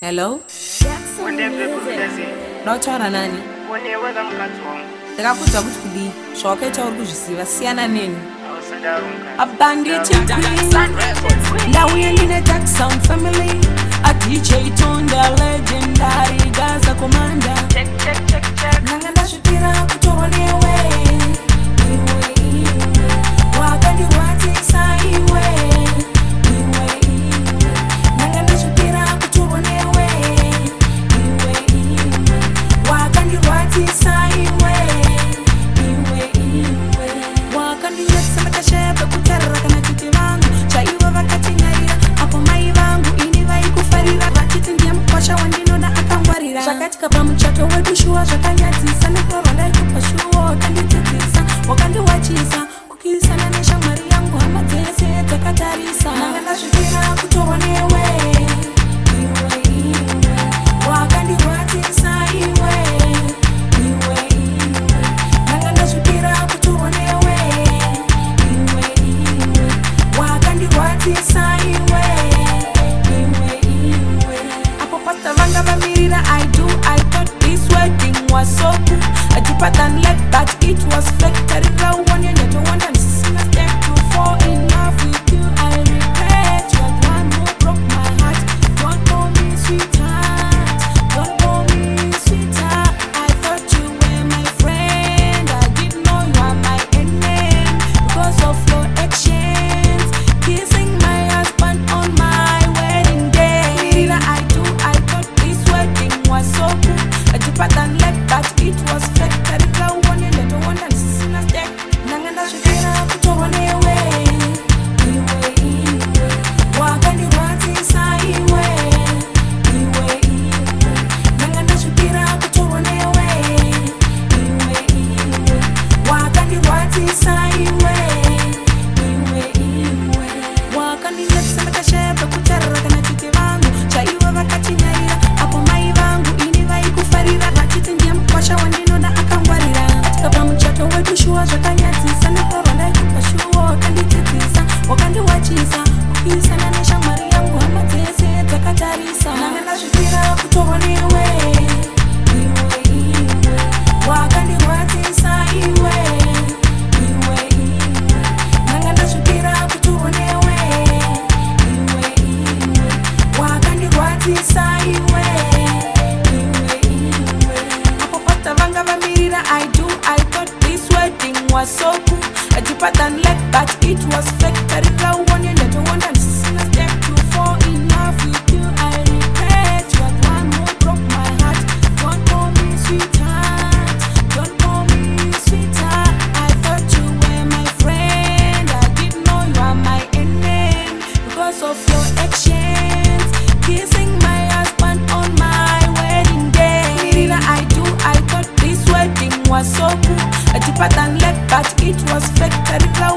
hello? Da nani ndakabvudza kuti kudii zvawakaita eh, uri kuzviziva siyana neni abanditikwis ndauye ndine jackson family. Adj tonda legendary Yo se me caché, pero con terra, was flick, let it go when you never it, I do. I thought this wedding was so cool. I deeper than luck, but it was fake. But it one And left, but it was fake. very Cloud